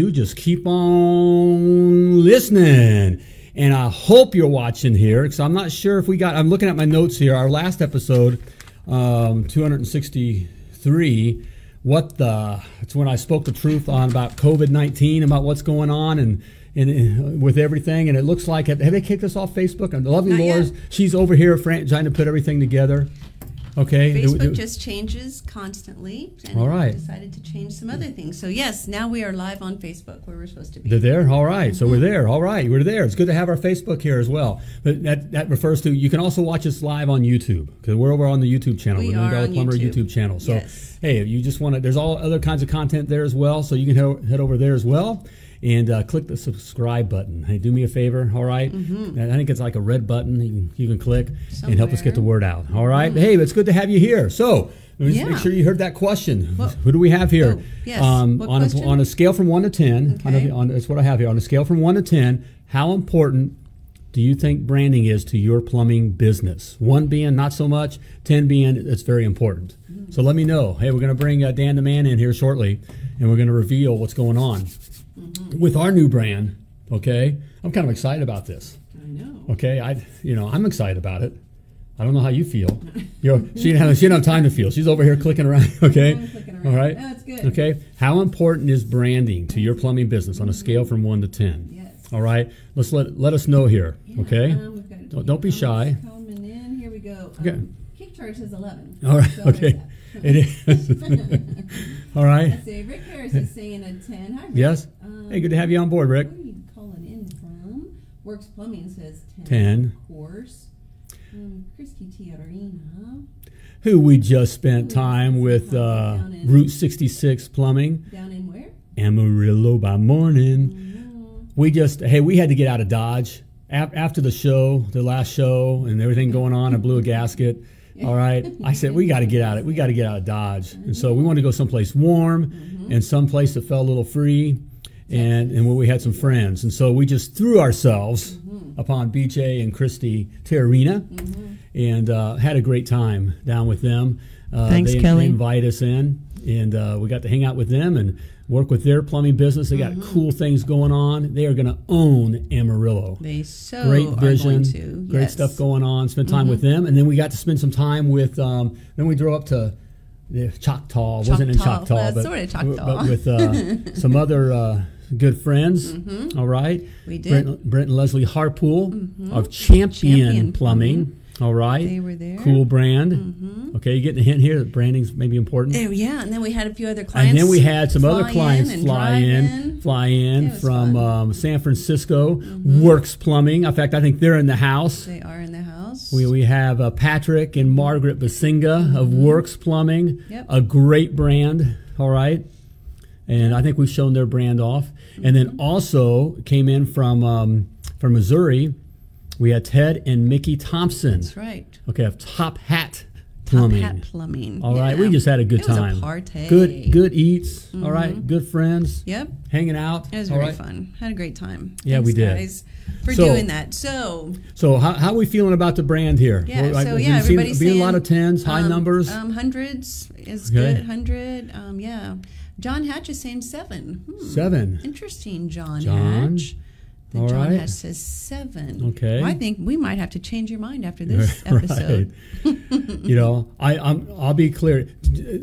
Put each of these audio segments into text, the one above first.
do, just keep on listening. And I hope you're watching here because I'm not sure if we got, I'm looking at my notes here. Our last episode, um, 263, what the, it's when I spoke the truth on about COVID 19, about what's going on and, and, with everything. And it looks like, have, have they kicked us off Facebook? And lovely Laura's, yet. she's over here fran- trying to put everything together. Okay. Facebook just changes constantly. And All we decided to change some other things. So yes, now we are live on Facebook where we're supposed to be. They're there. All right. So we're Mm-hmm. there. All right. We're there. It's good to have our Facebook here as well. But that, that refers to you can also watch us live on YouTube because we're over on the YouTube channel. We the are on Plumber YouTube. YouTube channel. So Yes. hey, if you just want to, there's all other kinds of content there as well. So you can head over there as well. And uh, click the subscribe button. Hey, do me a favor, all right? I think it's like a red button you can, you can click and help us get the word out. All right? Hey, it's good to have you here. So, Yeah. make sure you heard that question. Well- Who do we have here? Oh, yes. Um, on, a, on a scale from 1 to 10, on a- Okay. on, that's what I have here. On a scale from 1 to 10, how important do you think branding is to your plumbing business? 1 being not so much, 10 being it's very important. Mm-hmm. So let me know. Hey, we're going to bring uh, Dan the Man in here shortly, and we're going to reveal what's going on Mm-hmm. with our new brand. Okay, I'm kind of excited about this. I know. Okay, I you know I'm excited about it. I don't know how you feel. You're, she didn't have she didn't have time to feel. She's over here clicking around. Okay, clicking around. all right. That's good. Okay, how important is branding to your plumbing business on a scale from one to ten? Yes. All right, let's let let us know here. Okay. Um, we've got a Don't- don't be shy. Coming in. Here we go. Okay. Um, Kick charge says 11. All right. So Okay. It is. all right. Let's see. Rick Harris is saying a 10. Hi, Rick. Yes. Hey, good to have you on board, Rick. Where are you calling in from? Works Plumbing says 10. 10. Of course. Um, Christy Tiarina Who we just spent time with uh, Route 66 Plumbing, down in where? Amarillo by morning. Mm, we just hey we had to get out of dodge after the show the last show and everything going on i blew a gasket all right i said we got to get out of we got to get out of dodge and so we wanted to go someplace warm and someplace that felt a little free and and where we had some friends and so we just threw ourselves upon bj and christy Terrarina and uh, had a great time down with them uh, Thanks, they, Kelly. they invite us in and uh, we got to hang out with them and work with their plumbing business they got Mm-hmm. cool things going on they are going to own amarillo They so great are vision going to. great Yes. Mm-hmm. stuff going on spent time with them and then we got to spend some time with um, then we drove up to the choctaw wasn't in Choctaw. choctaw Well, but, sorta Choctaw. but with uh, some other uh, good friends all right Mm-hmm. We did. Mm-hmm. brent, brent and leslie harpool of champion, Champion plumbing all right They were there. cool brand okay you're getting a hint here that branding's maybe important There, yeah, and then we had a few other clients. and then we had some other clients in fly drive in, fly in from. Mm-hmm. um, San Francisco, Works Plumbing. In fact, I think they're in the house. They are in the house. We, we have uh, Patrick and Margaret Basinga of Works Plumbing, Mm-hmm. Yep. a great brand. All right. And I think we've shown their brand off. And then Mm-hmm. also came in from um, from Missouri. We had Ted and Mickey Thompson. That's right. Okay, of Top Hat Plumbing. Top Hat Plumbing. All right, Yeah. we just had a good it was time. a party. Good, good eats. all right, good friends. Yep. Hanging out. It was all very right. fun. Had a great time. Yeah, Thanks, we did. guys, for So- doing that. So, So how, how are we feeling about the brand here? yeah, We're, like, so yeah, everybody's being saying a lot of tens, high um, numbers. Um, hundreds is Okay. good. Hundred. Um, yeah. John Hatch is saying seven. Hmm. Seven. Interesting, John, John. Hatch. The All John right. Hatch says seven. Okay. Well, I think we might have to change your mind after this episode. you know, I, I'm. I'll be clear.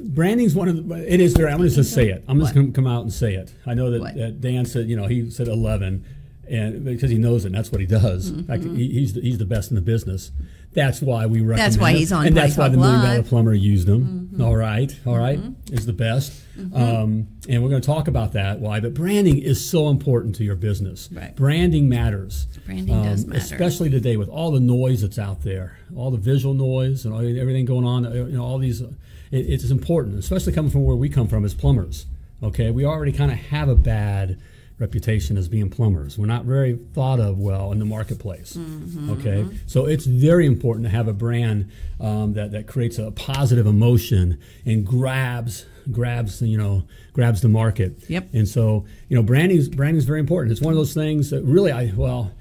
Branding's one of the. It is there. I'm going to just say it. I'm just going to come out and say it. I know that, that Dan said. You know, he said 11, and because he knows it, and that's what he does. In fact, he, he's the, he's the best in the business. That's why we recommend. Mm-hmm. That's why he's on and that's why the Million Dollar. Mm-hmm. Plumber used him. All right, all right, is the best. Um, and we're going to talk about that why. But branding is so important to your business. Right. Branding matters. Branding does matter. Especially today with all the noise that's out there, all the visual noise and all, everything going on. uh, You know, all these. It, it's important, especially coming from where we come from as plumbers. Okay, we already kind of have a bad reputation as being plumbers. We're not very thought of well in the marketplace. Mm-hmm. Okay, so it's very important to have a brand um, that that creates a positive emotion and grabs grabs you know grabs the market. Yep. And so you know branding branding is very important. It's one of those things that really I well.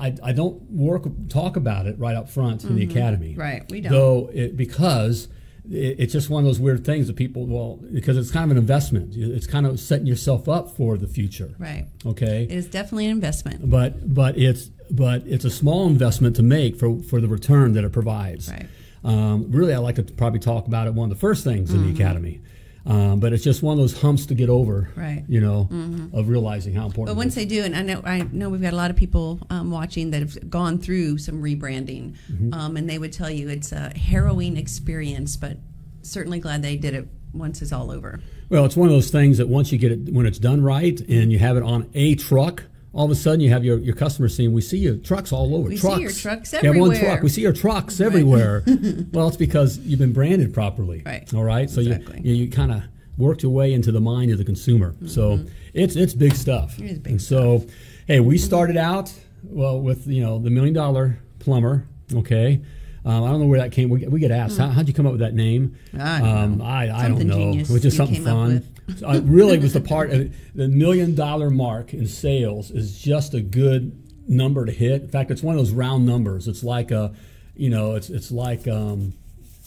I, I don't work talk about it right up front in the academy. Mm-hmm. Right, we don't. Though it, because it's just one of those weird things that people well because it's kind of an investment. It's kind of setting yourself up for the future. Right. Okay. It is definitely an investment. But but it's but it's a small investment to make for for the return that it provides. Right. Um, really, I like to probably talk about it. One of the first things in the Mm-hmm. academy. Um, but it's just one of those humps to get over, Right. You know, of realizing how important. But once they do, and I know I know we've got a lot of people um, watching that have gone through some rebranding, Mm-hmm. um, and they would tell you it's a harrowing experience, but certainly glad they did it once it's all over. Well, it's one of those things that once you get it, when it's done right and you have it on a truck, all of a sudden you have your, your customers saying, We see your trucks all over. We see your trucks You have one truck. We see your trucks everywhere. well, it's because you've been branded properly. Right. All right. So Exactly. you, you, you kind of worked your way into the mind of the consumer. So it's it's big stuff. Mm-hmm. It is big and so, hey, we started out, well, with, you know, the million dollar plumber. Okay. Um, I don't know where that came. We, we get asked, how, how'd you come up with that name? Hmm. I don't um, know. I, I don't know. genius It was just something fun. So I really was the part of the million dollar mark in sales is just a good number to hit. In fact, it's one of those round numbers. It's like a, you know, it's it's like um,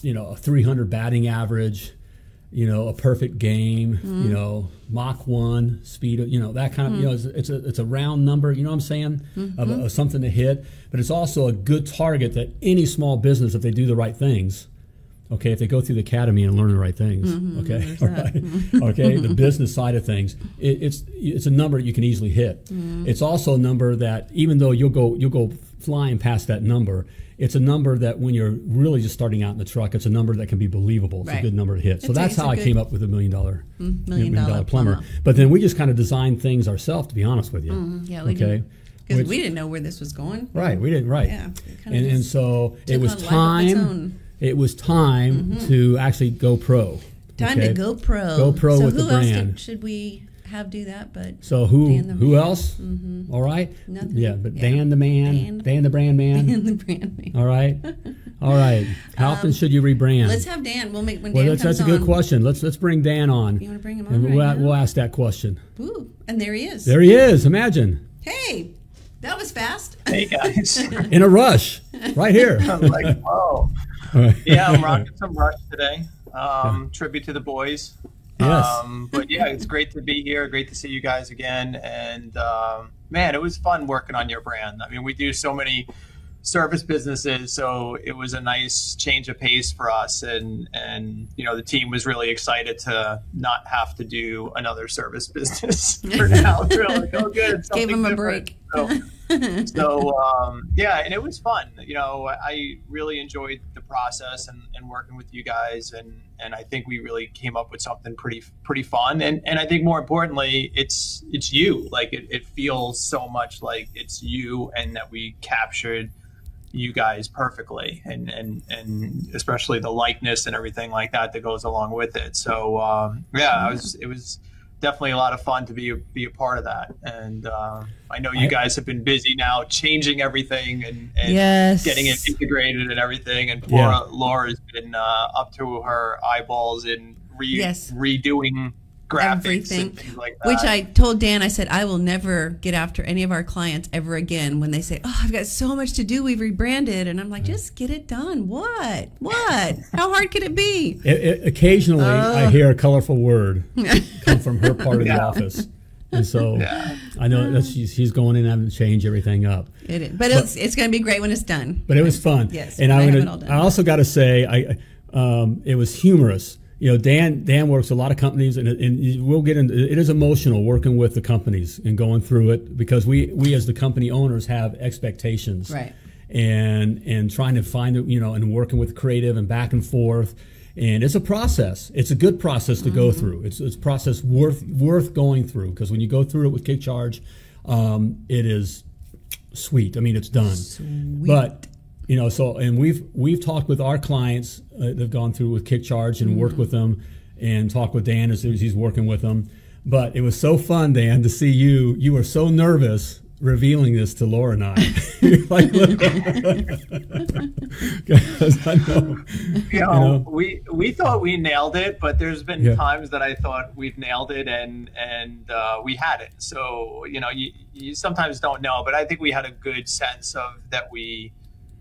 you know, a 300 batting average, you know, a perfect game, Mm-hmm. you know, Mach one speed, you know, that kind of, you know, it's, it's a it's a round number. You know what I'm saying? Mm-hmm. Of, of something to hit, but it's also a good target that any small business, if they do the right things, Okay, if they go through the academy and learn the right things, Mm-hmm. okay, all right, okay, the business side of things, it, it's it's a number you can easily hit. Mm-hmm. It's also a number that even though you'll go you'll go flying past that number, it's a number that when you're really just starting out in the truck, it's a number that can be believable. It's a good number to hit. So It's that's it's how I good- came up with a million dollar million dollar plumber. plumber. But then we just kind of designed things ourselves, to be honest with you. Mm-hmm. Yeah, we okay. did. Because we didn't know where this was going. Right, we didn't. Right, Yeah, and and so it was time. Own. It was time to actually go pro. Time okay? to go pro. Go pro so with who the else brand. did, should we have do that? But So who Dan the who man. else? All right, Nothing. yeah, but Yeah. Dan the man, Dan. Dan, the brand man. and the brand name. All right, all right. How often should you rebrand? Um, Let's have Dan. We'll make when well, Dan that's, comes that's a good on. question. Let's let's bring Dan on, You want to bring him on and right we'll, now? we'll ask that question. Ooh, and there he is. There he is. Imagine Hey, that was fast. Hey guys. in a rush, right here. I'm like, whoa. All right. Yeah, I'm rocking some Rush today. Um, tribute to the boys. Yes. Um, but yeah, it's great to be here. Great to see you guys again. And um, man, it was fun working on your brand. I mean, we do so many service businesses, so it was a nice change of pace for us. And and you know, the team was really excited to not have to do another service business for now. They're like, oh, good. Gave them a break. So, so um, yeah, and it was fun. You know, I really enjoyed the process and, and working with you guys, and and I think we really came up with something pretty pretty fun. And and I think more importantly, it's it's you. Like it, it feels so much like it's you, and that we captured you guys perfectly, and and and especially the likeness and everything like that that goes along with it. So um, yeah, I was it was definitely a lot of fun to be a, be a part of that. And uh, I know you guys have been busy now changing everything and, and Yes. getting it integrated and everything. And Yeah. Laura, Laura's been uh, up to her eyeballs in re- Yes. redoing Everything. and things like that. Which I told Dan, I said, I will never get after any of our clients ever again when they say, Oh, I've got so much to do. We've rebranded. And I'm like, just get it done. What? What? How hard could it be? It, it, occasionally, I hear a colorful word come from her part of the office, and so I know that she's, she's going in and having to change everything up. It is. But it's, it's going to be great when it's done. But it was fun. Yes, and I I'm gonna, it all done. I also got to say, I um, it was humorous. You know, Dan Dan works a lot of companies, and, and we'll get into it is emotional working with the companies and going through it because we we as the company owners have expectations, Right. And and trying to find it, you know, and working with creative and back and forth. And it's a process. It's a good process to go Mm-hmm. through. It's, it's a process worth worth going through because when you go through it with Kick Charge, um, it is sweet. I mean, it's done. But you know, so and we've we've talked with our clients uh, that've gone through with Kick Charge and worked with them, and talked with Dan as as he's working with them. But it was so fun, Dan, to see you. You were so nervous revealing this to Laura and I. You're like, look, 'Cause I know, you know, know? we we thought we nailed it, but there's been Yeah. times that I thought we've nailed it and and uh, we had it. So you know, you, you sometimes don't know, but I think we had a good sense of that we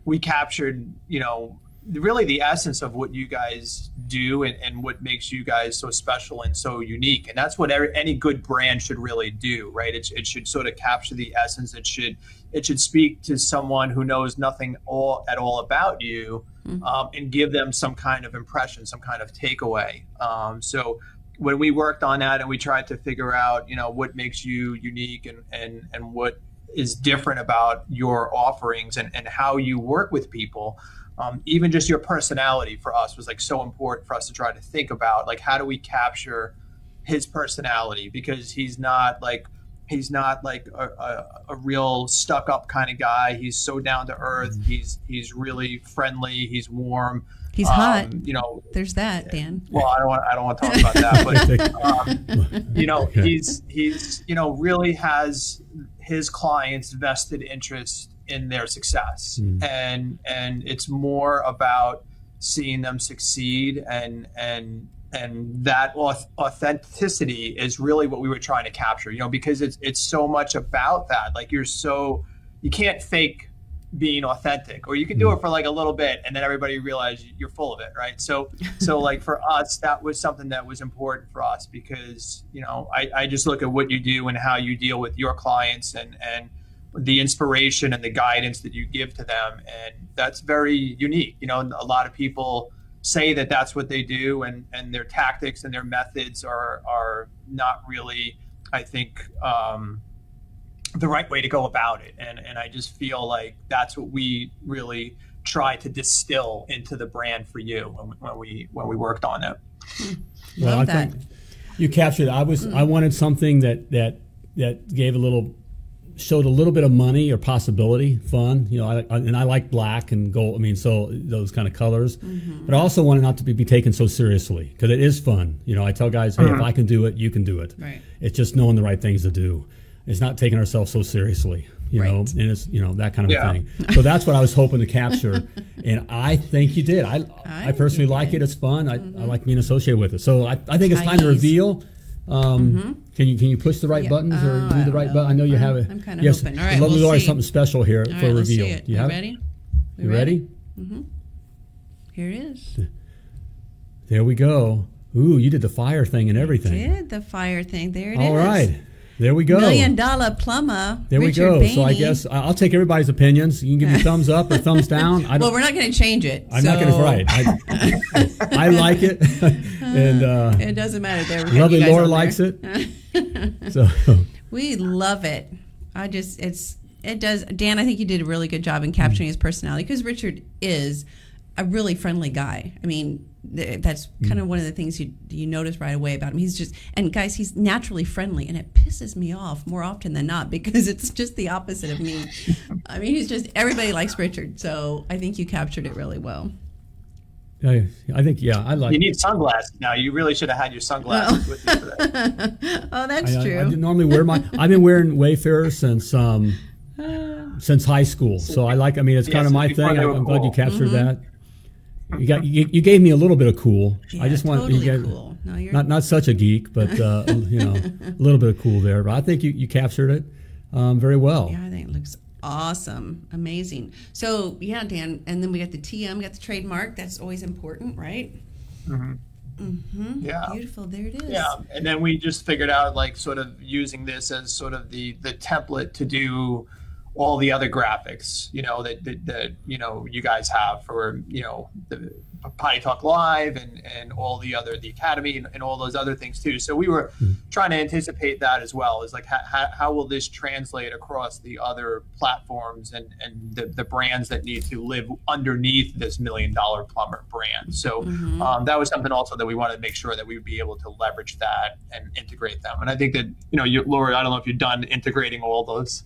we captured you know really the essence of what you guys do and, and what makes you guys so special and so unique. And that's what every, any good brand should really do, right? It, it should sort of capture the essence. It should it should speak to someone who knows nothing all at all about you mm-hmm. um, and give them some kind of impression, some kind of takeaway. Um, so when we worked on that and we tried to figure out, you know, what makes you unique and and and what is different about your offerings and, and how you work with people. Um, even just your personality for us was like so important for us to try to think about like how do we capture his personality? Because he's not like he's not like a, a, a real stuck up kind of guy. He's so down to earth. Mm-hmm. he's he's really friendly. He's warm. He's um, hot. You know, there's that, Dan. Well, I don't want I don't want to talk about that, but um, you know, he's he's you know really has his clients' vested interest in their success, mm. and and it's more about seeing them succeed and and and that authenticity is really what we were trying to capture you know because it's it's so much about that like you're so you can't fake being authentic or you can do mm. it for like a little bit and then everybody realize you're full of it right so so like for us that was something that was important for us because you know I, I just look at what you do and how you deal with your clients and and the inspiration and the guidance that you give to them and that's very unique you know a lot of people say that that's what they do and and their tactics and their methods are are not really i think um, the right way to go about it. And and I just feel like that's what we really try to distill into the brand for you when, when we when we worked on it. Well, Love I that. think you captured. I was mm. I wanted something that that that gave a little showed a little bit of money or possibility, fun. You know, I, I, and I like black and gold. I mean, so those kind of colors. Mm-hmm. But I also wanted not to be, be taken so seriously because it is fun. You know, I tell guys, hey, mm-hmm. if I can do it, you can do it. Right. It's just knowing the right things to do it's not taking ourselves so seriously you right. know and it's you know that kind of yeah. thing so that's what i was hoping to capture and i think you did i i, I personally like it it's fun I, mm-hmm. I like being associated with it so i, I think it's time to reveal um, mm-hmm. Can you can you push the right yeah. buttons or do the right button? I know you have it. I'm kind of yes, hoping. All right, we'll always something special here All for right, reveal. Do you, you have ready? We you ready? ready? Mm-hmm. Here it is. There we go. Ooh, you did the fire thing and everything. I did the fire thing. There it All is. All right. There we go. Million dollar plumber. There Richard we go. So I guess I'll take everybody's opinions. You can give me thumbs up or thumbs down. well, we're not going to change it. I'm so. not going to right. I, I, like it, and uh, it doesn't matter. There, lovely Laura likes it. so we love it. I just it's it does. Dan, I think you did a really good job in capturing his personality because Richard is a really friendly guy. I mean, that's kind of mm. one of the things you you notice right away about him. He's just and guys, he's naturally friendly, and it pisses me off more often than not because it's just the opposite of me. I mean, he's just everybody likes Richard, so I think you captured it really well. I, I think yeah, I like. You need sunglasses now. You really should have had your sunglasses with you for that. oh, that's I, true. I, I normally wear my. I've been wearing Wayfarer since um, since high school, so I like. I mean, it's yeah, kind of my thing. I, am glad you captured mm-hmm. that. You got you, you, gave me a little bit of cool. Yeah, I just want totally you got cool. no, not not such a geek, but uh, you know a little bit of cool there. But I think you, you captured it um, very well. Yeah, I think it looks awesome, amazing. So yeah, Dan, and then we got the TM, got the trademark. That's always important, right? Mm-hmm. Mm-hmm. Yeah. Beautiful. There it is. Yeah. And then we just figured out like sort of using this as sort of the the template to do all the other graphics, you know, that, that, that, you know, you guys have for, you know, the Potty Talk Live and, and all the other, the Academy and, and all those other things too. So we were mm-hmm. trying to anticipate that as well is like, how, how will this translate across the other platforms and, and the, the brands that need to live underneath this million dollar plumber brand. So mm-hmm. um, that was something also that we wanted to make sure that we would be able to leverage that and integrate them. And I think that, you know, you, Laura, I don't know if you've done integrating all those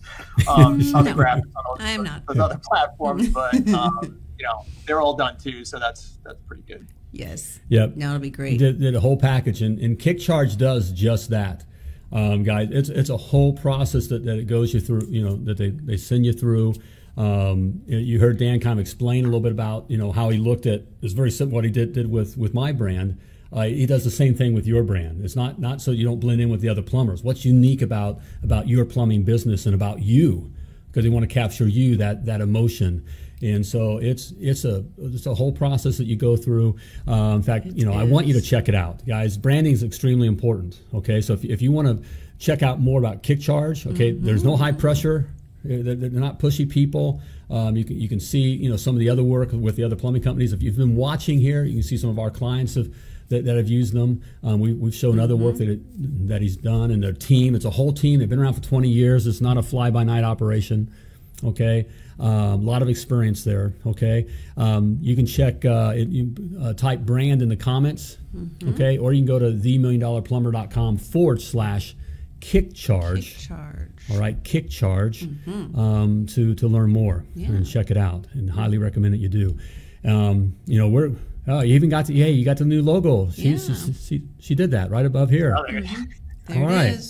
um, other no, graphics on those, those other platforms, but um, you know they're all done too, so that's that's pretty good. Yes. Yep. Now it'll be great. Did, did a whole package, and, and Kick Charge does just that, um, guys. It's it's a whole process that, that it goes you through. You know that they they send you through. Um, you heard Dan kind of explain a little bit about you know how he looked at. It's very simple what he did did with with my brand. Uh, he does the same thing with your brand. It's not not so you don't blend in with the other plumbers. What's unique about about your plumbing business and about you? Because they want to capture you that that emotion And so it's it's a it's a whole process that you go through. Uh, in fact, it you know, is. I want you to check it out, guys. Branding is extremely important. Okay, so if, if you want to check out more about Kick Charge, okay, mm-hmm. there's no high pressure. They're, they're not pushy people. Um, you can you can see you know some of the other work with the other plumbing companies. If you've been watching here, you can see some of our clients have that, that have used them. Um, we, have shown mm-hmm. other work mm-hmm. that it, that he's done and their team. It's a whole team. They've been around for 20 years. It's not a fly by night operation. Okay, a lot of experience there. Okay, um, you can check uh, it, you, uh, type brand in the comments. Mm-hmm. Okay, or you can go to themilliondollarplumber.com forward slash kick charge. Kick charge. All right, kick charge mm-hmm. um, to to learn more yeah. and check it out. And highly recommend that you do. Um, you know, we're oh, you even got to yeah, you got the new logo. She yeah. she, she, she, did that right above here. Mm-hmm. There All right.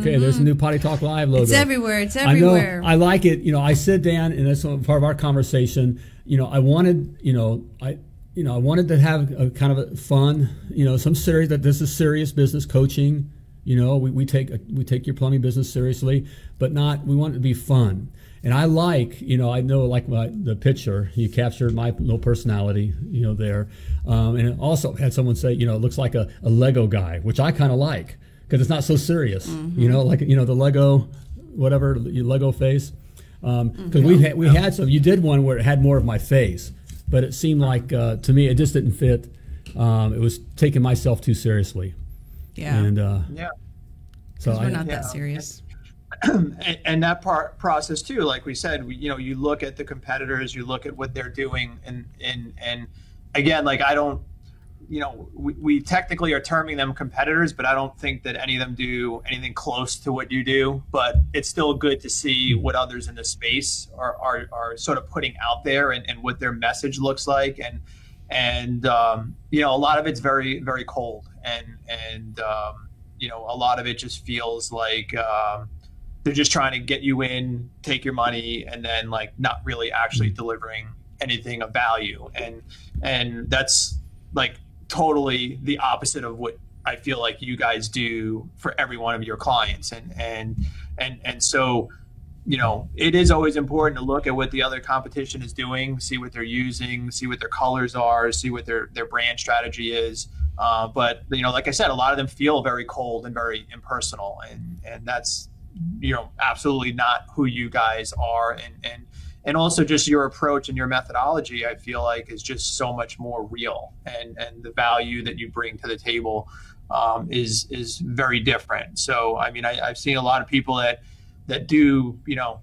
Okay, mm-hmm. there's a new Potty Talk Live logo. It's everywhere. It's everywhere. I know. I like it. You know, I sit down, and that's part of our conversation. You know, I wanted, you know, I, you know, I wanted to have a kind of a fun, you know, some serious that this is serious business coaching you know, we, we take we take your plumbing business seriously, but not we want it to be fun. And I like, you know, I know like my, the picture, you captured my little personality, you know, there. Um, and also had someone say, you know, it looks like a, a Lego guy, which I kind of like because it's not so serious, mm-hmm. you know, like, you know, the Lego, whatever, Lego face. Because um, mm-hmm. we had, we had some, you did one where it had more of my face, but it seemed like, uh, to me, it just didn't fit. Um, it was taking myself too seriously. Yeah. And uh, yeah. So we're not yeah. that serious. and, and, that part process too, like we said, we, you know, you look at the competitors, you look at what they're doing, and and and again, like I don't, you know, we, we technically are terming them competitors, but I don't think that any of them do anything close to what you do. But it's still good to see what others in the space are are, are sort of putting out there and, and what their message looks like, and and um, you know, a lot of it's very very cold and and um, you know a lot of it just feels like um, they're just trying to get you in, take your money, and then like not really actually mm-hmm. delivering anything of value. And and that's like totally the opposite of what I feel like you guys do for every one of your clients. And and and and so you know, it is always important to look at what the other competition is doing, see what they're using, see what their colors are, see what their their brand strategy is. Uh, but you know, like I said, a lot of them feel very cold and very impersonal, and and that's you know absolutely not who you guys are, and and and also just your approach and your methodology. I feel like is just so much more real, and and the value that you bring to the table um, is is very different. So I mean, I, I've seen a lot of people that that do you know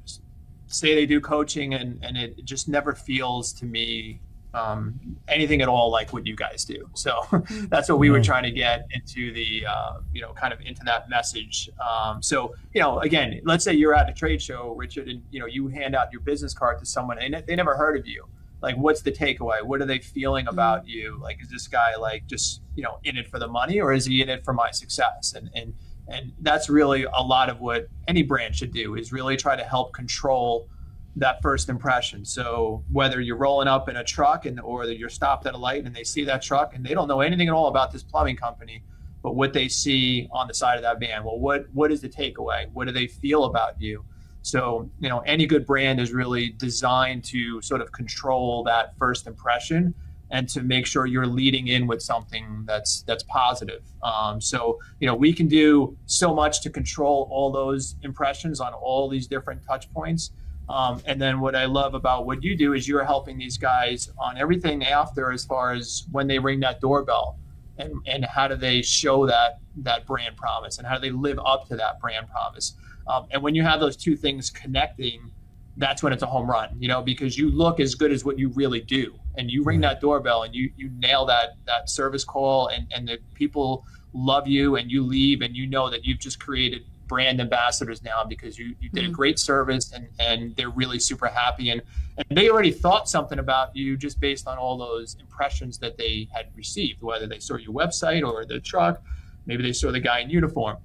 say they do coaching and and it just never feels to me um, anything at all like what you guys do. So that's what we were trying to get into the, uh, you know, kind of into that message. Um, so, you know, again, let's say you're at a trade show, Richard, and, you know, you hand out your business card to someone and they never heard of you. Like, what's the takeaway? What are they feeling mm-hmm. about you? Like, is this guy like just, you know, in it for the money or is he in it for my success? And, and, and that's really a lot of what any brand should do is really try to help control – that first impression. So whether you're rolling up in a truck and or you're stopped at a light and they see that truck and they don't know anything at all about this plumbing company, but what they see on the side of that van, well, what what is the takeaway? What do they feel about you? So you know, any good brand is really designed to sort of control that first impression and to make sure you're leading in with something that's that's positive. Um, so you know, we can do so much to control all those impressions on all these different touch points um, and then what I love about what you do is you're helping these guys on everything after, as far as when they ring that doorbell, and and how do they show that that brand promise, and how do they live up to that brand promise. Um, and when you have those two things connecting, that's when it's a home run, you know, because you look as good as what you really do, and you ring that doorbell and you you nail that that service call, and and the people love you, and you leave, and you know that you've just created brand ambassadors now because you, you did mm-hmm. a great service and, and they're really super happy. And, and they already thought something about you just based on all those impressions that they had received whether they saw your website or the truck maybe they saw the guy in uniform.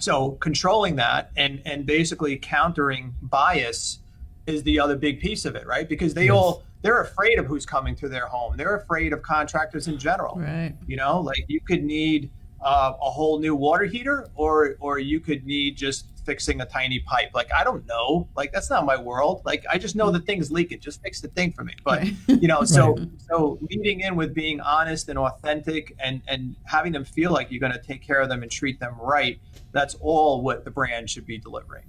So controlling that and and basically countering bias is the other big piece of it right? Because they yes. all they're afraid of who's coming to their home. They're afraid of contractors in general. Right. You know like you could need uh, a whole new water heater, or or you could need just fixing a tiny pipe. Like I don't know. Like that's not my world. Like I just know the thing's leaking. Just fix the thing for me. But you know, so right. so leading in with being honest and authentic and and having them feel like you're going to take care of them and treat them right. That's all what the brand should be delivering.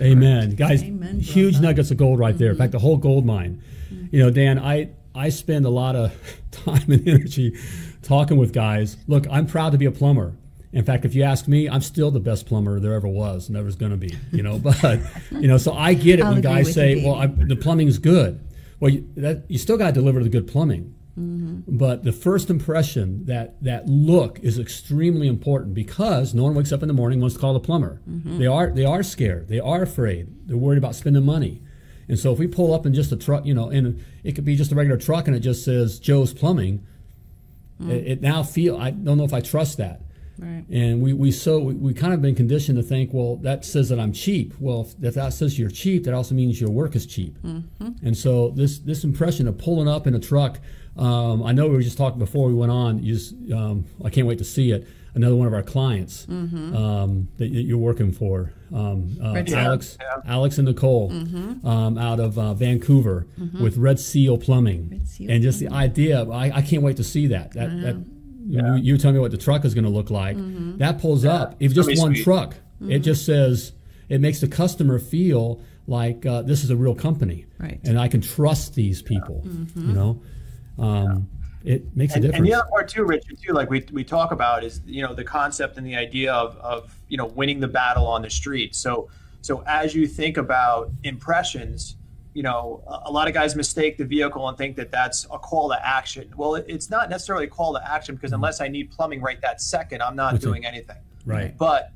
Amen, guys. Amen, huge nuggets of gold right there. Mm-hmm. In fact, the whole gold mine. Mm-hmm. You know, Dan, I I spend a lot of time and energy talking with guys. Look, I'm proud to be a plumber. In fact, if you ask me, I'm still the best plumber there ever was, and ever's going to be. You know, but you know, so I get it when guys say, "Well, I, the plumbing's good." Well, you, that, you still got to deliver the good plumbing. Mm-hmm. But the first impression, that that look, is extremely important because no one wakes up in the morning wants to call a plumber. Mm-hmm. They are they are scared. They are afraid. They're worried about spending money. And so if we pull up in just a truck, you know, and it could be just a regular truck and it just says Joe's Plumbing, mm. it, it, now feel I don't know if I trust that. Right. And we, we so we, we kind of been conditioned to think, well, that says that I'm cheap. Well, if that says you're cheap, that also means your work is cheap. Mm-hmm. And so this this impression of pulling up in a truck, um, I know we were just talking before we went on. You just, um, I can't wait to see it. Another one of our clients mm-hmm. um, that you're working for, um, uh, Alex, yeah. Alex and Nicole, mm-hmm. Um, out of uh, Vancouver mm-hmm. with Red Seal Plumbing, Red Seal and just the idea. I, I can't wait to see that. That, that yeah. you, you tell me what the truck is going to look like. Mm-hmm. That pulls yeah. up. If just one sweet. truck, mm-hmm. it just says it makes the customer feel like uh, this is a real company, right. and I can trust these people. Mm-hmm. You know, um, it makes and, a difference. And the other part too, Richard, too, like we we talk about is you know the concept and the idea of of you know winning the battle on the street. So so as you think about impressions you know, a lot of guys mistake the vehicle and think that that's a call to action. Well, it's not necessarily a call to action because mm-hmm. unless I need plumbing right that second, I'm not doing anything. Right. But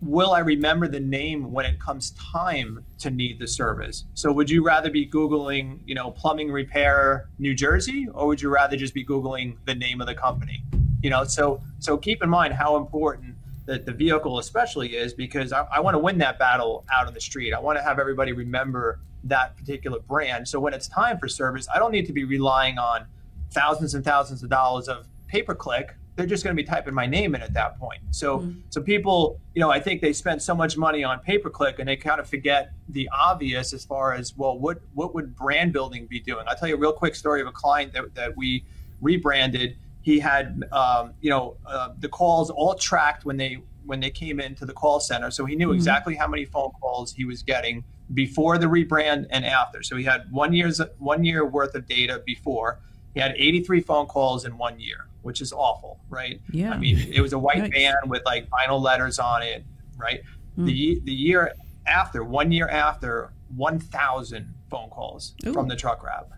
will I remember the name when it comes time to need the service? So would you rather be Googling, you know, plumbing repair New Jersey, or would you rather just be Googling the name of the company? You know, so so keep in mind how important that the vehicle especially is because I, I want to win that battle out on the street. I want to have everybody remember that particular brand. So when it's time for service, I don't need to be relying on thousands and thousands of dollars of pay per click. They're just going to be typing my name in at that point. So, mm-hmm. so people, you know, I think they spend so much money on pay per click and they kind of forget the obvious as far as well, what what would brand building be doing? I'll tell you a real quick story of a client that that we rebranded. He had, um, you know, uh, the calls all tracked when they when they came into the call center, so he knew mm-hmm. exactly how many phone calls he was getting before the rebrand and after. So he had one year's one year worth of data before. He had 83 phone calls in one year, which is awful, right? Yeah. I mean, it was a white van with like vinyl letters on it, right? Mm. The the year after, one year after, 1,000 phone calls Ooh. from the truck wrap.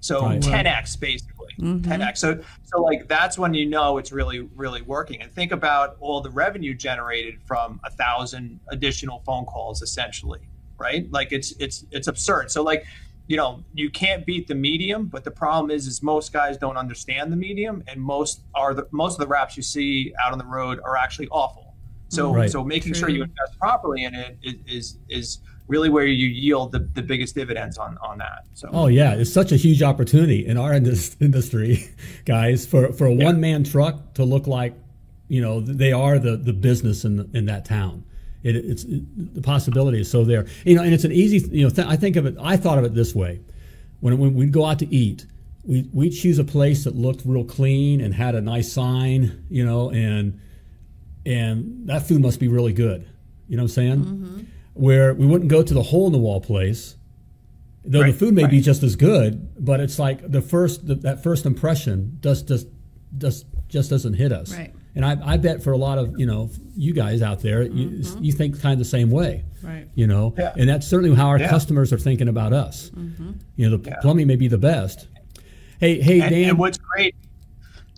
So right. 10x basically, mm-hmm. 10x. So so like that's when you know it's really really working. And think about all the revenue generated from a thousand additional phone calls, essentially right? Like it's it's it's absurd. So like you know you can't beat the medium but the problem is is most guys don't understand the medium and most are the most of the wraps you see out on the road are actually awful so mm-hmm. right. so making True. sure you invest properly in it is is, is really where you yield the, the biggest dividends on on that so oh yeah it's such a huge opportunity in our industry guys for for a yeah. one man truck to look like you know they are the the business in in that town it, it's it, the possibility is so there. You know, and it's an easy. You know, th- I think of it. I thought of it this way: when when we'd go out to eat, we we'd choose a place that looked real clean and had a nice sign. You know, and and that food must be really good. You know what I'm saying? Mm-hmm. Where we wouldn't go to the hole in the wall place, though right, the food may right. be just as good, but it's like the first the, that first impression just just just just doesn't hit us. Right. And I, I bet for a lot of you know you guys out there, you, mm-hmm. you think kind of the same way, right? You know, yeah. and that's certainly how our yeah. customers are thinking about us. Mm-hmm. You know, the yeah. plumbing may be the best. Hey, hey, and, Dan. And what's great,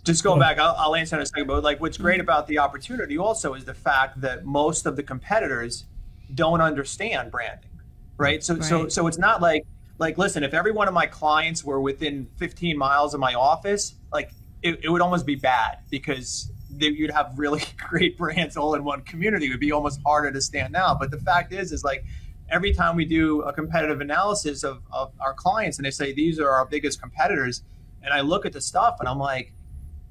just going back, I'll, I'll, answer in a second. But like, what's great mm-hmm. about the opportunity also is the fact that most of the competitors don't understand branding, right? So, right. so, so it's not like like listen, if every one of my clients were within 15 miles of my office, like it, it would almost be bad because you'd have really great brands all in one community. It would be almost harder to stand out. But the fact is, is like every time we do a competitive analysis of, of our clients and they say these are our biggest competitors, and I look at the stuff and I'm like,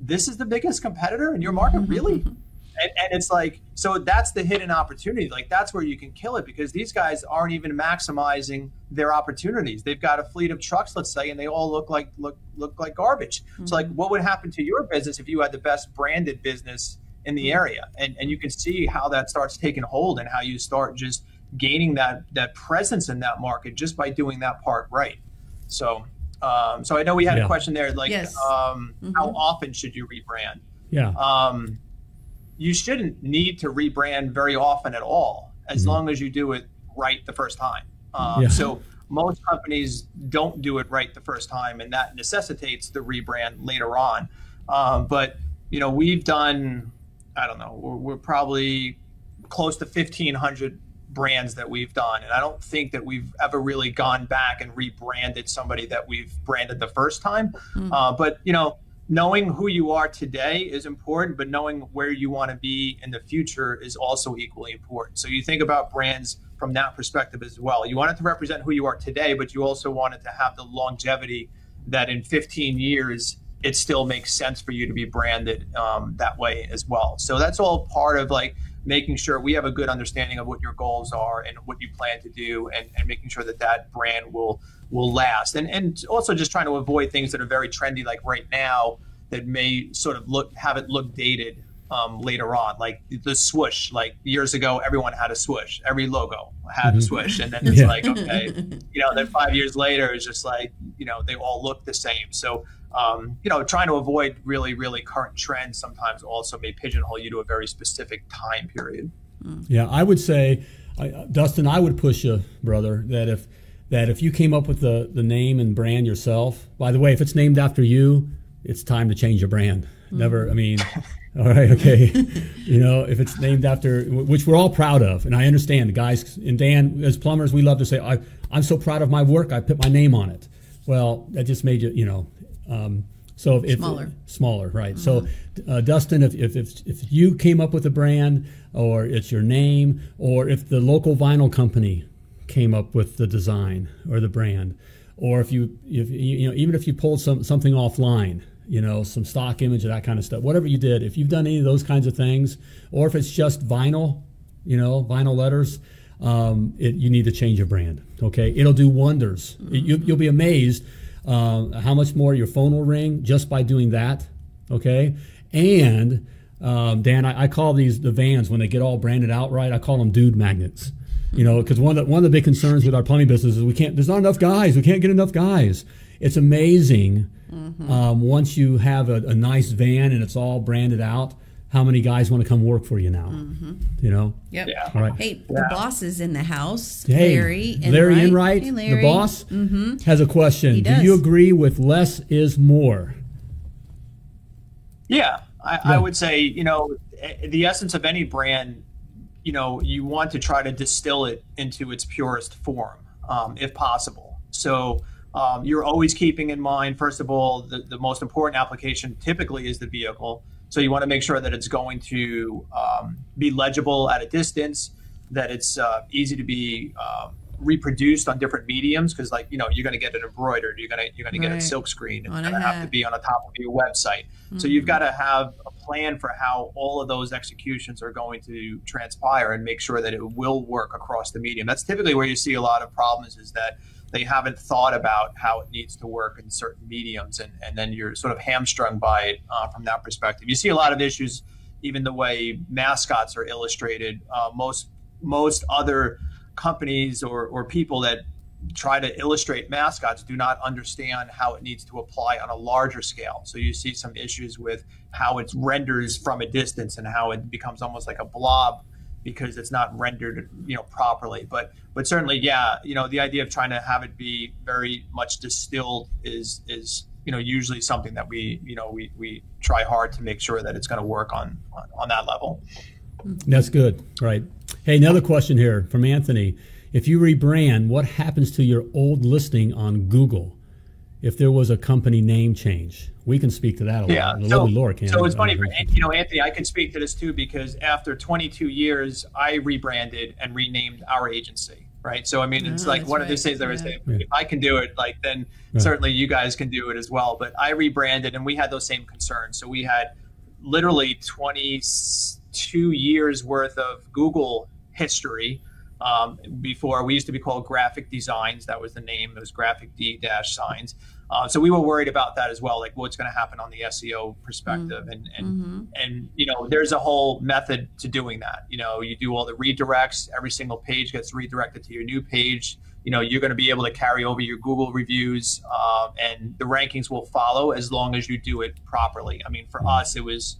this is the biggest competitor in your market, really? and, and it's like so that's the hidden opportunity like that's where you can kill it because these guys aren't even maximizing their opportunities they've got a fleet of trucks let's say and they all look like look look like garbage mm-hmm. so like what would happen to your business if you had the best branded business in the area and and you can see how that starts taking hold and how you start just gaining that that presence in that market just by doing that part right so um, so I know we had yeah. a question there, like yes. um, mm-hmm. how often should you rebrand? Yeah. Um, you shouldn't need to rebrand very often at all, as mm-hmm. long as you do it right the first time. Um, yeah. So most companies don't do it right the first time, and that necessitates the rebrand later on. Um, but you know, we've done, I don't know, we're, we're probably close to fifteen hundred brands that we've done. And I don't think that we've ever really gone back and rebranded somebody that we've branded the first time. Mm-hmm. Uh, but, you know, knowing who you are today is important, but knowing where you want to be in the future is also equally important. So you think about brands from that perspective as well. You want it to represent who you are today, but you also want it to have the longevity that in 15 years, it still makes sense for you to be branded um, that way as well. So that's all part of like making sure we have a good understanding of what your goals are and what you plan to do and, and making sure that that brand will will last and and also just trying to avoid things that are very trendy like right now that may sort of look have it look dated um, later on like the swoosh like years ago everyone had a swoosh every logo had mm-hmm. a swoosh and then it's yeah. like okay you know then five years later it's just like you know they all look the same so um, you know, trying to avoid really, really current trends sometimes also may pigeonhole you to a very specific time period. Yeah, I would say, I, Dustin, I would push you, brother, that if that if you came up with the the name and brand yourself. By the way, if it's named after you, it's time to change your brand. Mm. Never, I mean. All right, okay. you know, if it's named after, which we're all proud of, and I understand the guys and Dan, as plumbers, we love to say, I, I'm so proud of my work, I put my name on it. Well, that just made you, you know, um, so if smaller, smaller, right? Mm-hmm. So, uh, Dustin, if, if, if if you came up with a brand, or it's your name, or if the local vinyl company came up with the design or the brand, or if you if you know even if you pulled some something offline, you know some stock image or that kind of stuff, whatever you did, if you've done any of those kinds of things, or if it's just vinyl, you know vinyl letters, um, it, you need to change your brand. Okay, it'll do wonders. Mm-hmm. It, you, you'll be amazed uh, how much more your phone will ring just by doing that. Okay, and um, Dan, I, I, call these the vans when they get all branded outright. I call them dude magnets. You know, because one of the one of the big concerns with our plumbing business is we can't. There's not enough guys. We can't get enough guys. It's amazing mm-hmm. um, once you have a, a nice van and it's all branded out how many guys want to come work for you now? Mm-hmm. You know. Yep. Yeah. All right. Hey, yeah. the boss is in the house. Hey, Larry. Larry Enright, hey, Larry. the boss, mm-hmm. has a question. Do you agree with less is more? Yeah, I, yeah. I would say you know the essence of any brand. You know, you want to try to distill it into its purest form, um, if possible. So. Um, you're always keeping in mind, first of all, the, the most important application typically is the vehicle. So you want to make sure that it's going to um, be legible at a distance, that it's uh, easy to be um, reproduced on different mediums because, like you know, you're going to get it embroidered, you're going to you're going to get a silk screen, it's going to have to be on the top of your website. Mm-hmm. So you've got to have a plan for how all of those executions are going to transpire and make sure that it will work across the medium. That's typically where you see a lot of problems. Is that they haven't thought about how it needs to work in certain mediums, and, and then you're sort of hamstrung by it uh, from that perspective. You see a lot of issues, even the way mascots are illustrated. Uh, most most other companies or, or people that try to illustrate mascots do not understand how it needs to apply on a larger scale. So you see some issues with how it renders from a distance and how it becomes almost like a blob because it's not rendered you know properly but but certainly yeah you know the idea of trying to have it be very much distilled is is you know usually something that we you know we we try hard to make sure that it's going to work on, on on that level that's good right hey another question here from anthony if you rebrand what happens to your old listing on google if there was a company name change. We can speak to that a yeah. lot. So, Laura can. So it's funny, you know, Anthony, I can speak to this too because after 22 years, I rebranded and renamed our agency. Right. So, I mean, it's oh, like one right. of those things that I say, if I can do it, like then right. certainly you guys can do it as well. But I rebranded and we had those same concerns. So we had literally 20, two years worth of Google history. Um, before we used to be called Graphic Designs, that was the name. Those Graphic D dash signs. Uh, so we were worried about that as well, like what's going to happen on the SEO perspective, mm-hmm. and and mm-hmm. and you know, there's a whole method to doing that. You know, you do all the redirects. Every single page gets redirected to your new page. You know, you're going to be able to carry over your Google reviews, uh, and the rankings will follow as long as you do it properly. I mean, for mm-hmm. us, it was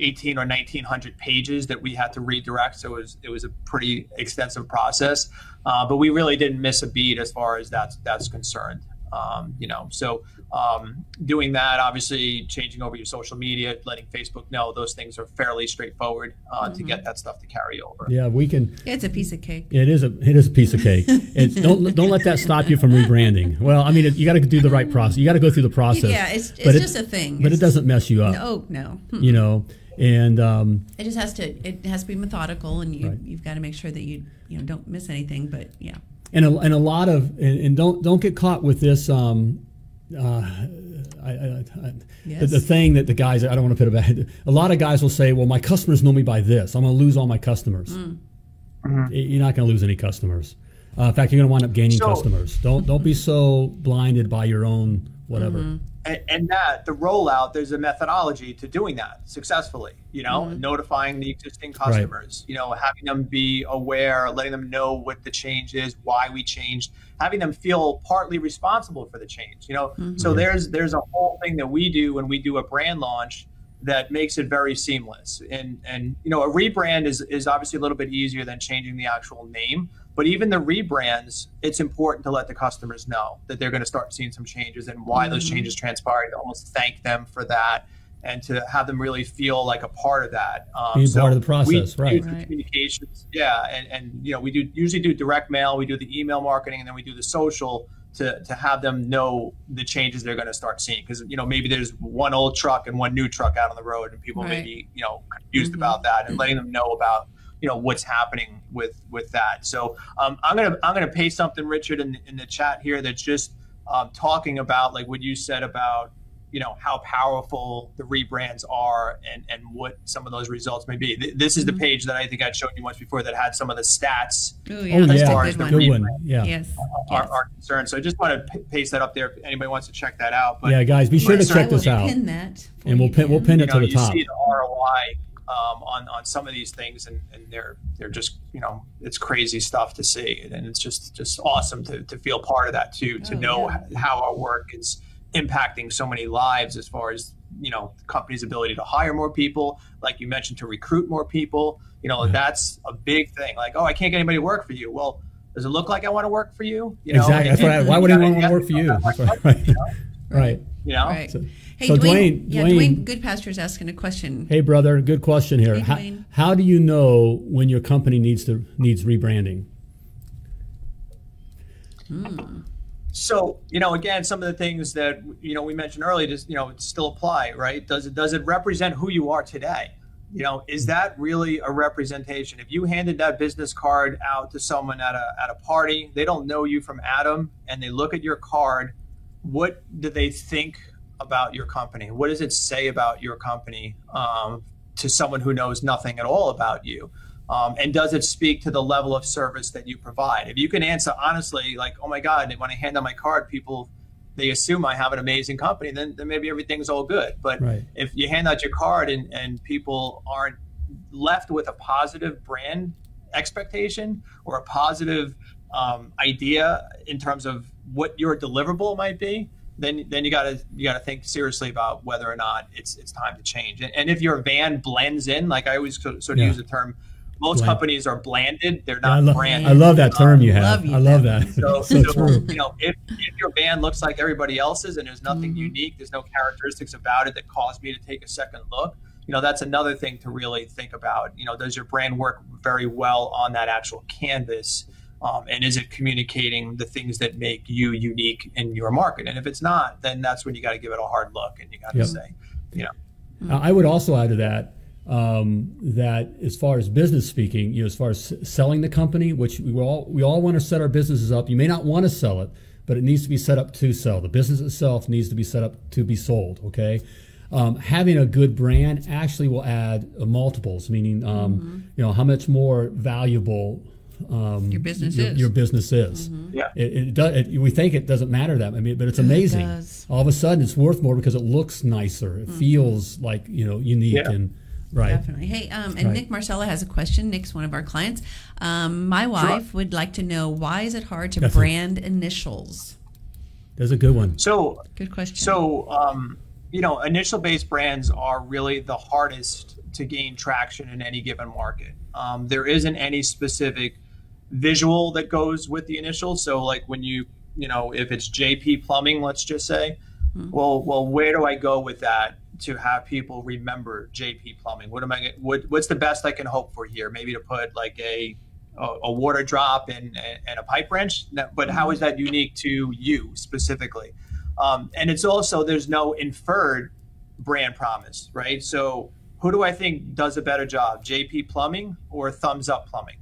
18 or 1900 pages that we had to redirect. So it was it was a pretty extensive process, uh, but we really didn't miss a beat as far as that's that's concerned. Um, you know, so um, doing that, obviously changing over your social media, letting Facebook know, those things are fairly straightforward uh, mm-hmm. to get that stuff to carry over. Yeah, we can. It's a piece of cake. It is a it is a piece of cake. it's, don't don't let that stop you from rebranding. Well, I mean, it, you got to do the right process. You got to go through the process. Yeah, it's, it's just it, a thing. But it's, it doesn't mess you up. No, no. Hmm. You know, and um, it just has to it has to be methodical, and you right. you've got to make sure that you you know don't miss anything. But yeah and a, and a lot of and, and don't don't get caught with this. Um, uh, I, I, I, yes. the, the, thing that the guys I don't want to put a bad. A lot of guys will say, "Well, my customers know me by this. I'm going to lose all my customers." Mm. Mm-hmm. You're not going to lose any customers. Uh, in fact, you're going to wind up gaining so, customers. Don't don't be so blinded by your own whatever. Mm-hmm and, and, that the rollout there's a methodology to doing that successfully you know mm-hmm. notifying the existing customers right. you know having them be aware letting them know what the change is why we changed having them feel partly responsible for the change you know mm-hmm. so there's there's a whole thing that we do when we do a brand launch that makes it very seamless and and you know a rebrand is is obviously a little bit easier than changing the actual name but even the rebrands, it's important to let the customers know that they're going to start seeing some changes and why mm-hmm. those changes transpired. To almost thank them for that and to have them really feel like a part of that. Um, Being so part of the process, we right? right. Communications, yeah, and and you know we do usually do direct mail, we do the email marketing, and then we do the social to to have them know the changes they're going to start seeing because you know maybe there's one old truck and one new truck out on the road, and people right. may be you know confused mm-hmm. about that, and letting them know about you know what's happening with with that. So um, I'm gonna I'm gonna paste something, Richard, in, in the chat here that's just um, talking about like what you said about you know how powerful the rebrands are and and what some of those results may be. This is the mm-hmm. page that I think I'd showed you once before that had some of the stats Ooh, yeah. Oh, as far as the good one. Yeah. Yes. Are, yes. are, concerned. So I just want to paste that up there if anybody wants to check that out. But yeah, guys, be sure to check this out. Pin that and we'll pin we'll pin it know, to the top. You see the ROI um, on on some of these things, and, and they're they're just you know it's crazy stuff to see, and it's just just awesome to, to feel part of that too, to oh, know yeah. how our work is impacting so many lives as far as you know the company's ability to hire more people, like you mentioned, to recruit more people. You know yeah. that's a big thing. Like oh, I can't get anybody to work for you. Well, does it look like I want to work for you? you know? Exactly. That's why. Why would anyone want to work for you? Right. right. You know. Right. So, Hey, so Dwayne, Dwayne, yeah, Dwayne Goodpasture is asking a question. Hey, brother, good question here. Hey, how, how do you know when your company needs to needs rebranding? Hmm. So you know, again, some of the things that you know we mentioned earlier, just you know, still apply, right? Does it does it represent who you are today? You know, is that really a representation? If you handed that business card out to someone at a at a party, they don't know you from Adam, and they look at your card, what do they think about your company? What does it say about your company um, to someone who knows nothing at all about you? Um, and does it speak to the level of service that you provide? If you can answer honestly, like, oh my God, when I hand out my card, people they assume I have an amazing company, then, then maybe everything's all good. But right. if you hand out your card and, and people aren't left with a positive brand expectation or a positive um, idea in terms of what your deliverable might be, then then you got to you got to think seriously about whether or not it's it's time to change. And, and if your van blends in, like I always sort of yeah. use the term, most Blend. companies are blanded; they're not I love, branded. I love that term you have. Love you, I love that. So, so, so you know, if, if your van looks like everybody else's and there's nothing mm-hmm. unique, there's no characteristics about it that cause me to take a second look. You know, that's another thing to really think about. You know, does your brand work very well on that actual canvas? Um, and is it communicating the things that make you unique in your market? And if it's not, then that's when you got to give it a hard look and you got to yep. say, you know. I would also add to that um, that as far as business speaking, you know, as far as selling the company, which we all we all want to set our businesses up. You may not want to sell it, but it needs to be set up to sell. The business itself needs to be set up to be sold. Okay. um, having a good brand actually will add uh, multiples, meaning um, Mm-hmm. you know how much more valuable um, Your business your, is. your business is. Yeah. It, it, does, it, we think it doesn't matter that, I mean, but it's amazing. does. All of a sudden, it's worth more because it looks nicer. It feels like you know unique Yeah. and right. Definitely. Hey, um, and Right. Nick Marcella has a question. Nick's one of our clients. Um, my wife would like to know why is it hard to Definitely. brand initials? That's a good one. So Good question. So, um, you know, initial based brands are really the hardest to gain traction in any given market. Um, there isn't any specific visual that goes with the initials. So, like when you, you know, if it's JP Plumbing, let's just say, well, well, where do I go with that to have people remember JP Plumbing? What am I? What, what's the best I can hope for here? Maybe to put like a a, a water drop and, and a pipe wrench. But how is that unique to you specifically? Um, and it's also there's no inferred brand promise, right? So who do I think does a better job, JP Plumbing or Thumbs Up Plumbing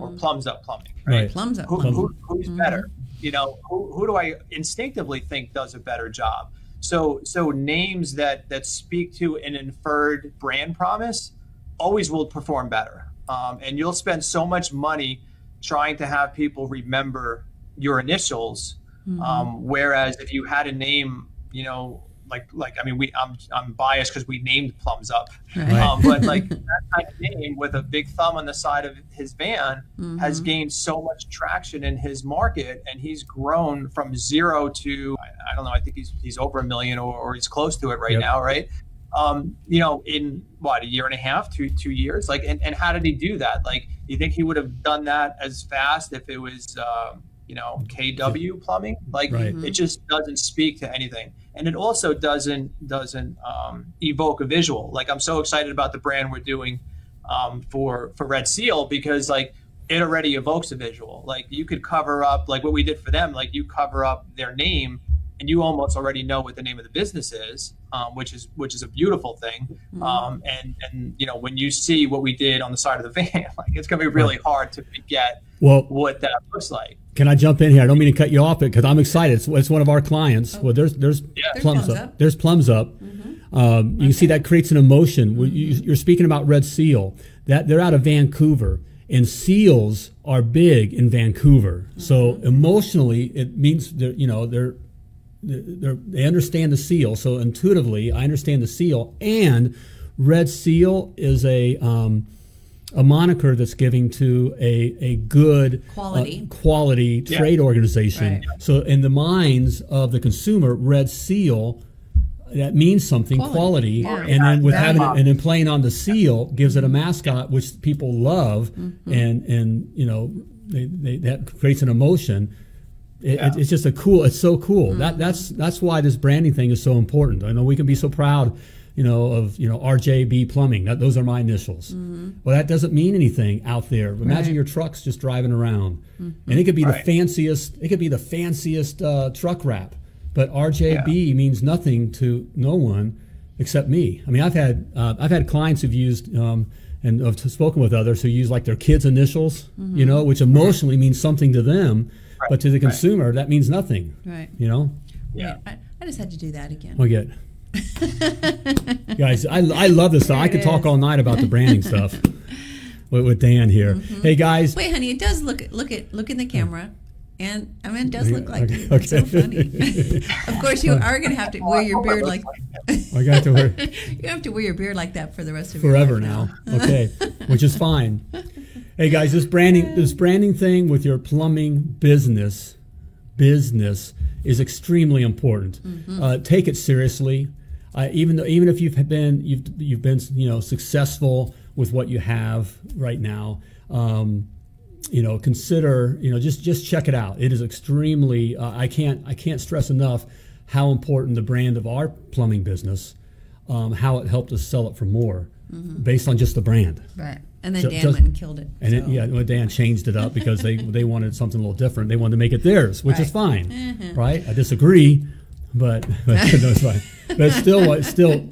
or Plums Up Plumbing? Right. Plums up. Who, Plums who, who's better? You know, who, who do I instinctively think does a better job? So so names that that speak to an inferred brand promise always will perform better. Um, and you'll spend so much money trying to have people remember your initials. Um, whereas if you had a name, you know, like like I mean, we I'm I'm biased because we named Plums Up, Right. um, but like that kind of name with a big thumb on the side of his van has gained so much traction in his market, and he's grown from zero to I, I don't know. I think he's he's over a million or, or he's close to it right Yep. now, right? Um, you know, in what a year and a half, two two years, like, and, and how did he do that? Like, you think he would have done that as fast if it was, um, you know, KW plumbing? Like, Right. it just doesn't speak to anything, and it also doesn't doesn't um, evoke a visual. Like, I'm so excited about the brand we're doing um, for for Red Seal because like it already evokes a visual. Like you could cover up like what we did for them. Like you cover up their name, and you almost already know what the name of the business is, um, which is which is a beautiful thing. Um, and and you know when you see what we did on the side of the van, like it's gonna be really hard to forget Well, what that looks like. Can I jump in here? I don't mean to cut you off, because I'm excited. It's, it's one of our clients. Well, there's there's There's plums Plums up. Up. There's plums up. Um, you can see that creates an emotion. When you, you're speaking about Red Seal. That they're out of Vancouver, and seals are big in Vancouver. So emotionally, it means they're you know they're they're, they understand the seal. So intuitively, I understand the seal. And Red Seal is a um, a moniker that's giving to a a good Quality. uh, quality Yeah. trade organization. Right. So in the minds of the consumer, Red Seal that means something Quality. quality, Yeah. and then with Value. having it, and then playing on the seal gives it a mascot which people love Mm-hmm. and and you know they, they, that creates an emotion it, Yeah. it- it's just a cool it's so cool Mm-hmm. that that's that's why this branding thing is so important i know we can be so proud you know of you know rjb plumbing that, those are my initials well that doesn't mean anything out there imagine Mm-hmm. Right. your trucks just driving around and it could be the fanciest it could be the fanciest uh, truck wrap but rjb means nothing to no one except me i mean i've had uh, i've had clients who've used um, and I've spoken with others who use like their kids' initials, you know, which emotionally means something to them, but to the consumer that means nothing. Right. You know, Yeah. I, I just had to do that again. I get. Guys, I, I love this stuff. I could talk all night about the branding stuff with, with Dan here. Hey guys, Wait, honey, it does look look at look in the camera, and I mean, it does look like Okay, you. It's so funny. of course, you are going to have to wear your beard like I got to wear you have to wear your beard like that for the rest of forever your life Forever now. Okay, which is fine. Hey guys, this branding this branding thing with your plumbing business business is extremely important. Uh, take it seriously. Even though even if you've been you've you've been you know successful with what you have right now. Um, you know consider you know just just check it out it is extremely uh, i can't i can't stress enough how important the brand of our plumbing business um, how it helped us sell it for more based on just the brand Right. And then So- Dan so- went and killed it. and it, yeah well, dan changed it up because they they wanted something a little different they wanted to make it theirs which is Right. Mm-hmm. fine right i disagree but but no, it's fine but it's still it's still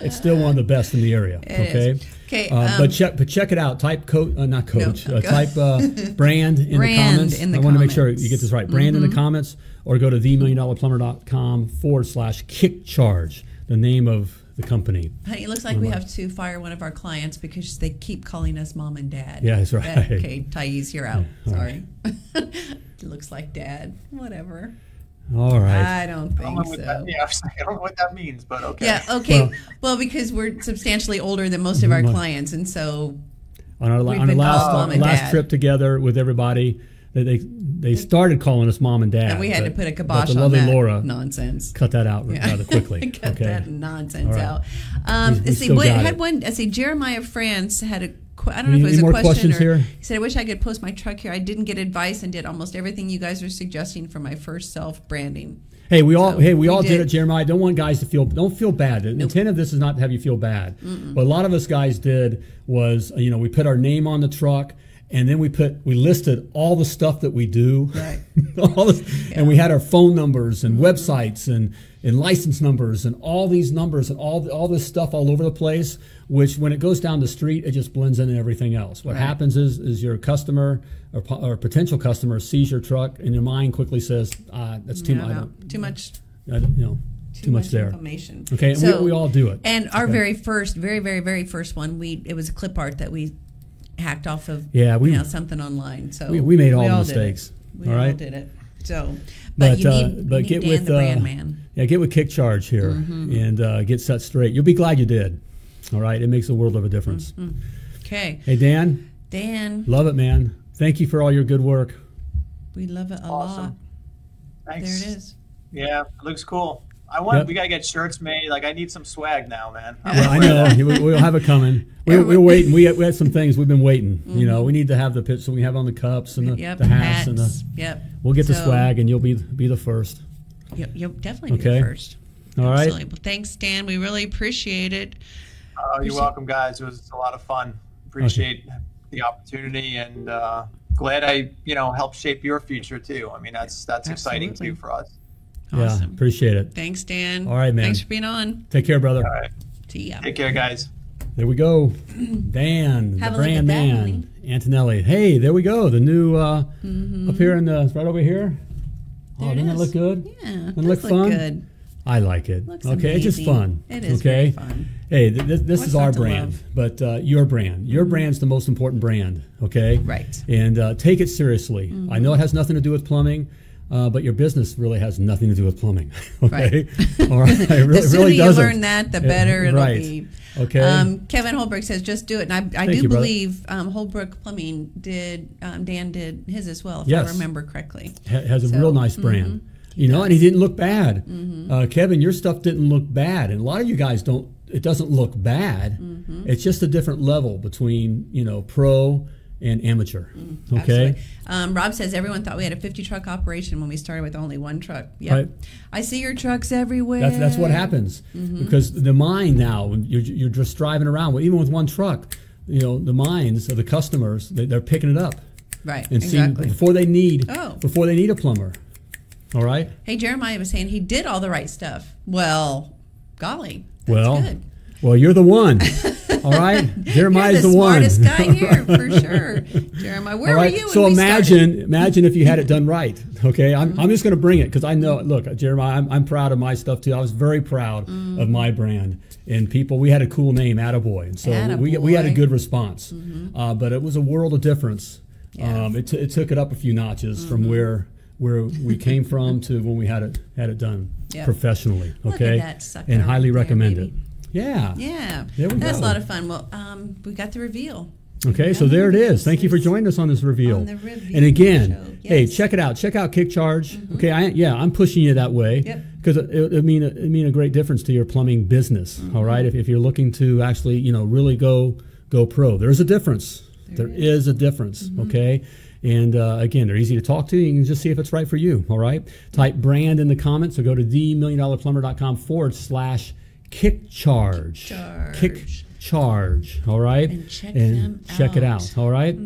it's still one of the best in the area It okay is. Okay, uh, um, but check but check it out type coach uh, not coach No, uh, type uh, brand in the comments in the i want to make sure. Mm-hmm. you get this right brand in the comments or go to themilliondollarplumber.com forward slash kick charge the name of the company. Honey, it looks like we have to fire one of our clients because they keep calling us mom and dad. Yeah, that's right. Okay, Thais, you're out. all Sorry. it looks like dad. Whatever. All right. I don't I don't think so. that, yeah, I, was like, I don't know what that means, but okay. Yeah, okay. Well- Well, because we're substantially older than most of our clients, and so on our, We've on our last mom our and last trip together with everybody, they they, they started calling us mom and dad. and we had to put a but kibosh the on lovely that Laura nonsense. cut that out Yeah. rather quickly. Cut okay. that nonsense All right. out. Um, We- we see, still what, got had it. one. I see Jeremiah France had a. I don't know Any- if it was a question or here? he said, "I wish I could post my truck here. I didn't get advice and did almost everything you guys are suggesting for my first self branding." Hey, we all So, hey we, we all did. did. it, Jeremiah. Don't want guys to feel don't feel bad. The intent of this is not to have you feel bad. What a lot of us guys did was you know we put our name on the truck and then we put we listed all the stuff that we do. Right. all this, and we had our phone numbers and websites and and license numbers and all these numbers and all all this stuff all over the place. Which when it goes down the street, it just blends into everything else. What Right. happens is is your customer or, or potential customer sees your truck and your mind quickly says, uh, "That's too No, much." No, too much. I don't- you know, too, much, there. information. Okay, and So- we, we all do it. And our Okay. very first, very, very, very first one, we it was a clip art that we hacked off of. Yeah, we- you know something online. So we- we made all the did it. mistakes, We all all right? did it. So, but, But you uh, need, but you need get Dan with the brand uh, man. yeah, get with Kick Charge here Mm-hmm. and uh, get set straight. You'll be glad you did. All right, it makes a world of a difference. Mm-hmm. Okay, Hey Dan, Dan, love it, man. Thank you for all your good work. we love it a Awesome. lot. Thanks. There it is. Yeah, it looks cool. I want. Yep. We gotta get shirts made. Like I need some swag now, man. I'm Well, I know that. we, we'll have it coming. We, Yeah, we're waiting. We, we had some things we've been waiting. You know, we need to have the pitch so we have on the cups and the, Yep, the hats, and the. Yep. We'll get the swag, and you'll be be the first. You'll, you'll definitely Okay. be first. All right. Absolutely. Well, thanks, Dan. We really appreciate it. Oh, you're welcome, guys. It was a lot of fun. Appreciate the opportunity and uh, glad I, you know, helped shape your future too. I mean, that's that's exciting too for us. Yeah, appreciate it. Thanks, Dan. All right, man. Thanks for being on. Take care, brother. All right, See ya. take care, guys. There we go. Dan, Have the brand that, man, honey. Antonelli. Hey, there we go. The new uh, up here in the right over here. Mm-hmm. There oh, doesn't that is. look good? Yeah. Doesn't it does look fun? good. I like it. Looks okay, it's just fun. It is okay. very fun. Hey, th- th- this What's is our brand, love? but uh, your brand. Your brand's the most important brand. Okay. Right. And uh, take it seriously. Mm-hmm. I know it has nothing to do with plumbing. Uh, but your business really has nothing to do with plumbing. Okay, all right. It really, the sooner really you learn that, the better it'll right. be. Okay. Um, Kevin Holbrook says, "Just do it." And I, I do you, believe um, Holbrook Plumbing did. Um, Dan did his as well, if Yes. I remember correctly. Ha- has a So, real nice brand. You know, and he didn't look bad. Mm-hmm. Uh, Kevin, your stuff didn't look bad, and a lot of you guys don't. It doesn't look bad. Mm-hmm. It's just a different level between you know pro and amateur. Okay. Mm-hmm. Absolutely. Um, Rob says everyone thought we had a 50 truck operation when we started with only one truck. Yep. Right. I see your trucks everywhere. That's that's what happens Mm-hmm. because the mind now you're you're just driving around, even with one truck, you know the minds of the customers they, they're picking it up Right. and seeing exactly. before they need Oh. before they need a plumber. All right. Hey, Jeremiah was saying he did all the right stuff. Well, golly, that's well, good. well, you're the one. All right. Jeremiah's You're the, one. smartest guy here for sure. Jeremiah, where right. were you? So imagine, started? imagine if you had it done right. Okay, I'm, Mm-hmm. I'm just going to bring it because I know. Look, Jeremiah, I'm, I'm proud of my stuff too. I was very proud Mm-hmm. of my brand and people. We had a cool name, Attaboy, and so we we had a good response. Uh, but it was a world of difference. Yeah. Um, it, t- it took it up a few notches from where where we came from to when we had it had it done Yep. professionally. Okay, and highly recommend it. Yeah. Yeah, There we that's go. a lot of fun. Well, um, we got the reveal. Okay, so there it is. Thank you for joining us on this reveal. On the reveal and again, hey, yes. Mm-hmm. check it out. Check out Kick Charge. Okay, I, yeah, I'm pushing you that way Yep. because it, it mean it mean a great difference to your plumbing business. Mm-hmm. all right, if, if you're looking to actually you know really go go pro, there's a difference. there is. a difference. Mm-hmm. Okay. And uh, again, they're easy to talk to. You can just see if it's right for you. All right. Type brand in the comments or go to themilliondollarplumber.com forward slash kick charge. Charge. Kick charge. All right. And check And them check it out. Mm-hmm. All right.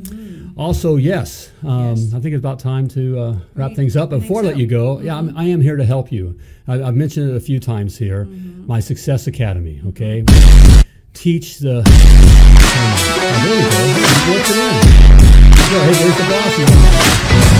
Also, yes, um, Yes. I think it's about time to uh, wrap Right. things up. Before I let you go, yeah, I'm, I am here to help you. I, I've mentioned it a few times here. Mm-hmm. My Success Academy. Okay. Teach the. Oh, there you go. What's it in? Hey, there's the boss.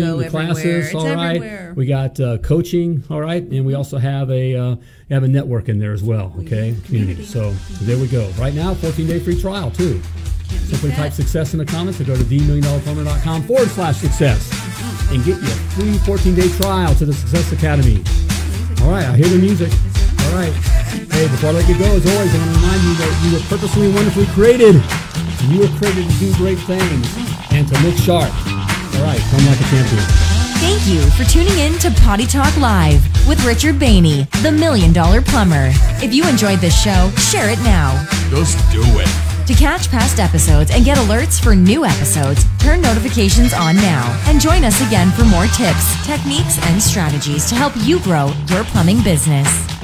The coaching, the classes. all right. everywhere. We got uh, coaching. All right, and we also have a uh, have a network in there as well. Okay, community. So there we go. Right now, 14 day free trial too. Simply type success in the comments or go to themilliondollarplumber.com forward slash success and get your free 14 day trial to the Success Academy. All right, I hear the music. All right. Hey, before I let you go, as always, I want to remind you that you were purposely and wonderfully created. You were created to do great things and to look sharp. All right, come like a champion. Thank you for tuning in to Potty Talk Live with Richard Bainey, the Million Dollar Plumber. If you enjoyed this show, share it now. Just do it. To catch past episodes and get alerts for new episodes, turn notifications on now and join us again for more tips, techniques, and strategies to help you grow your plumbing business.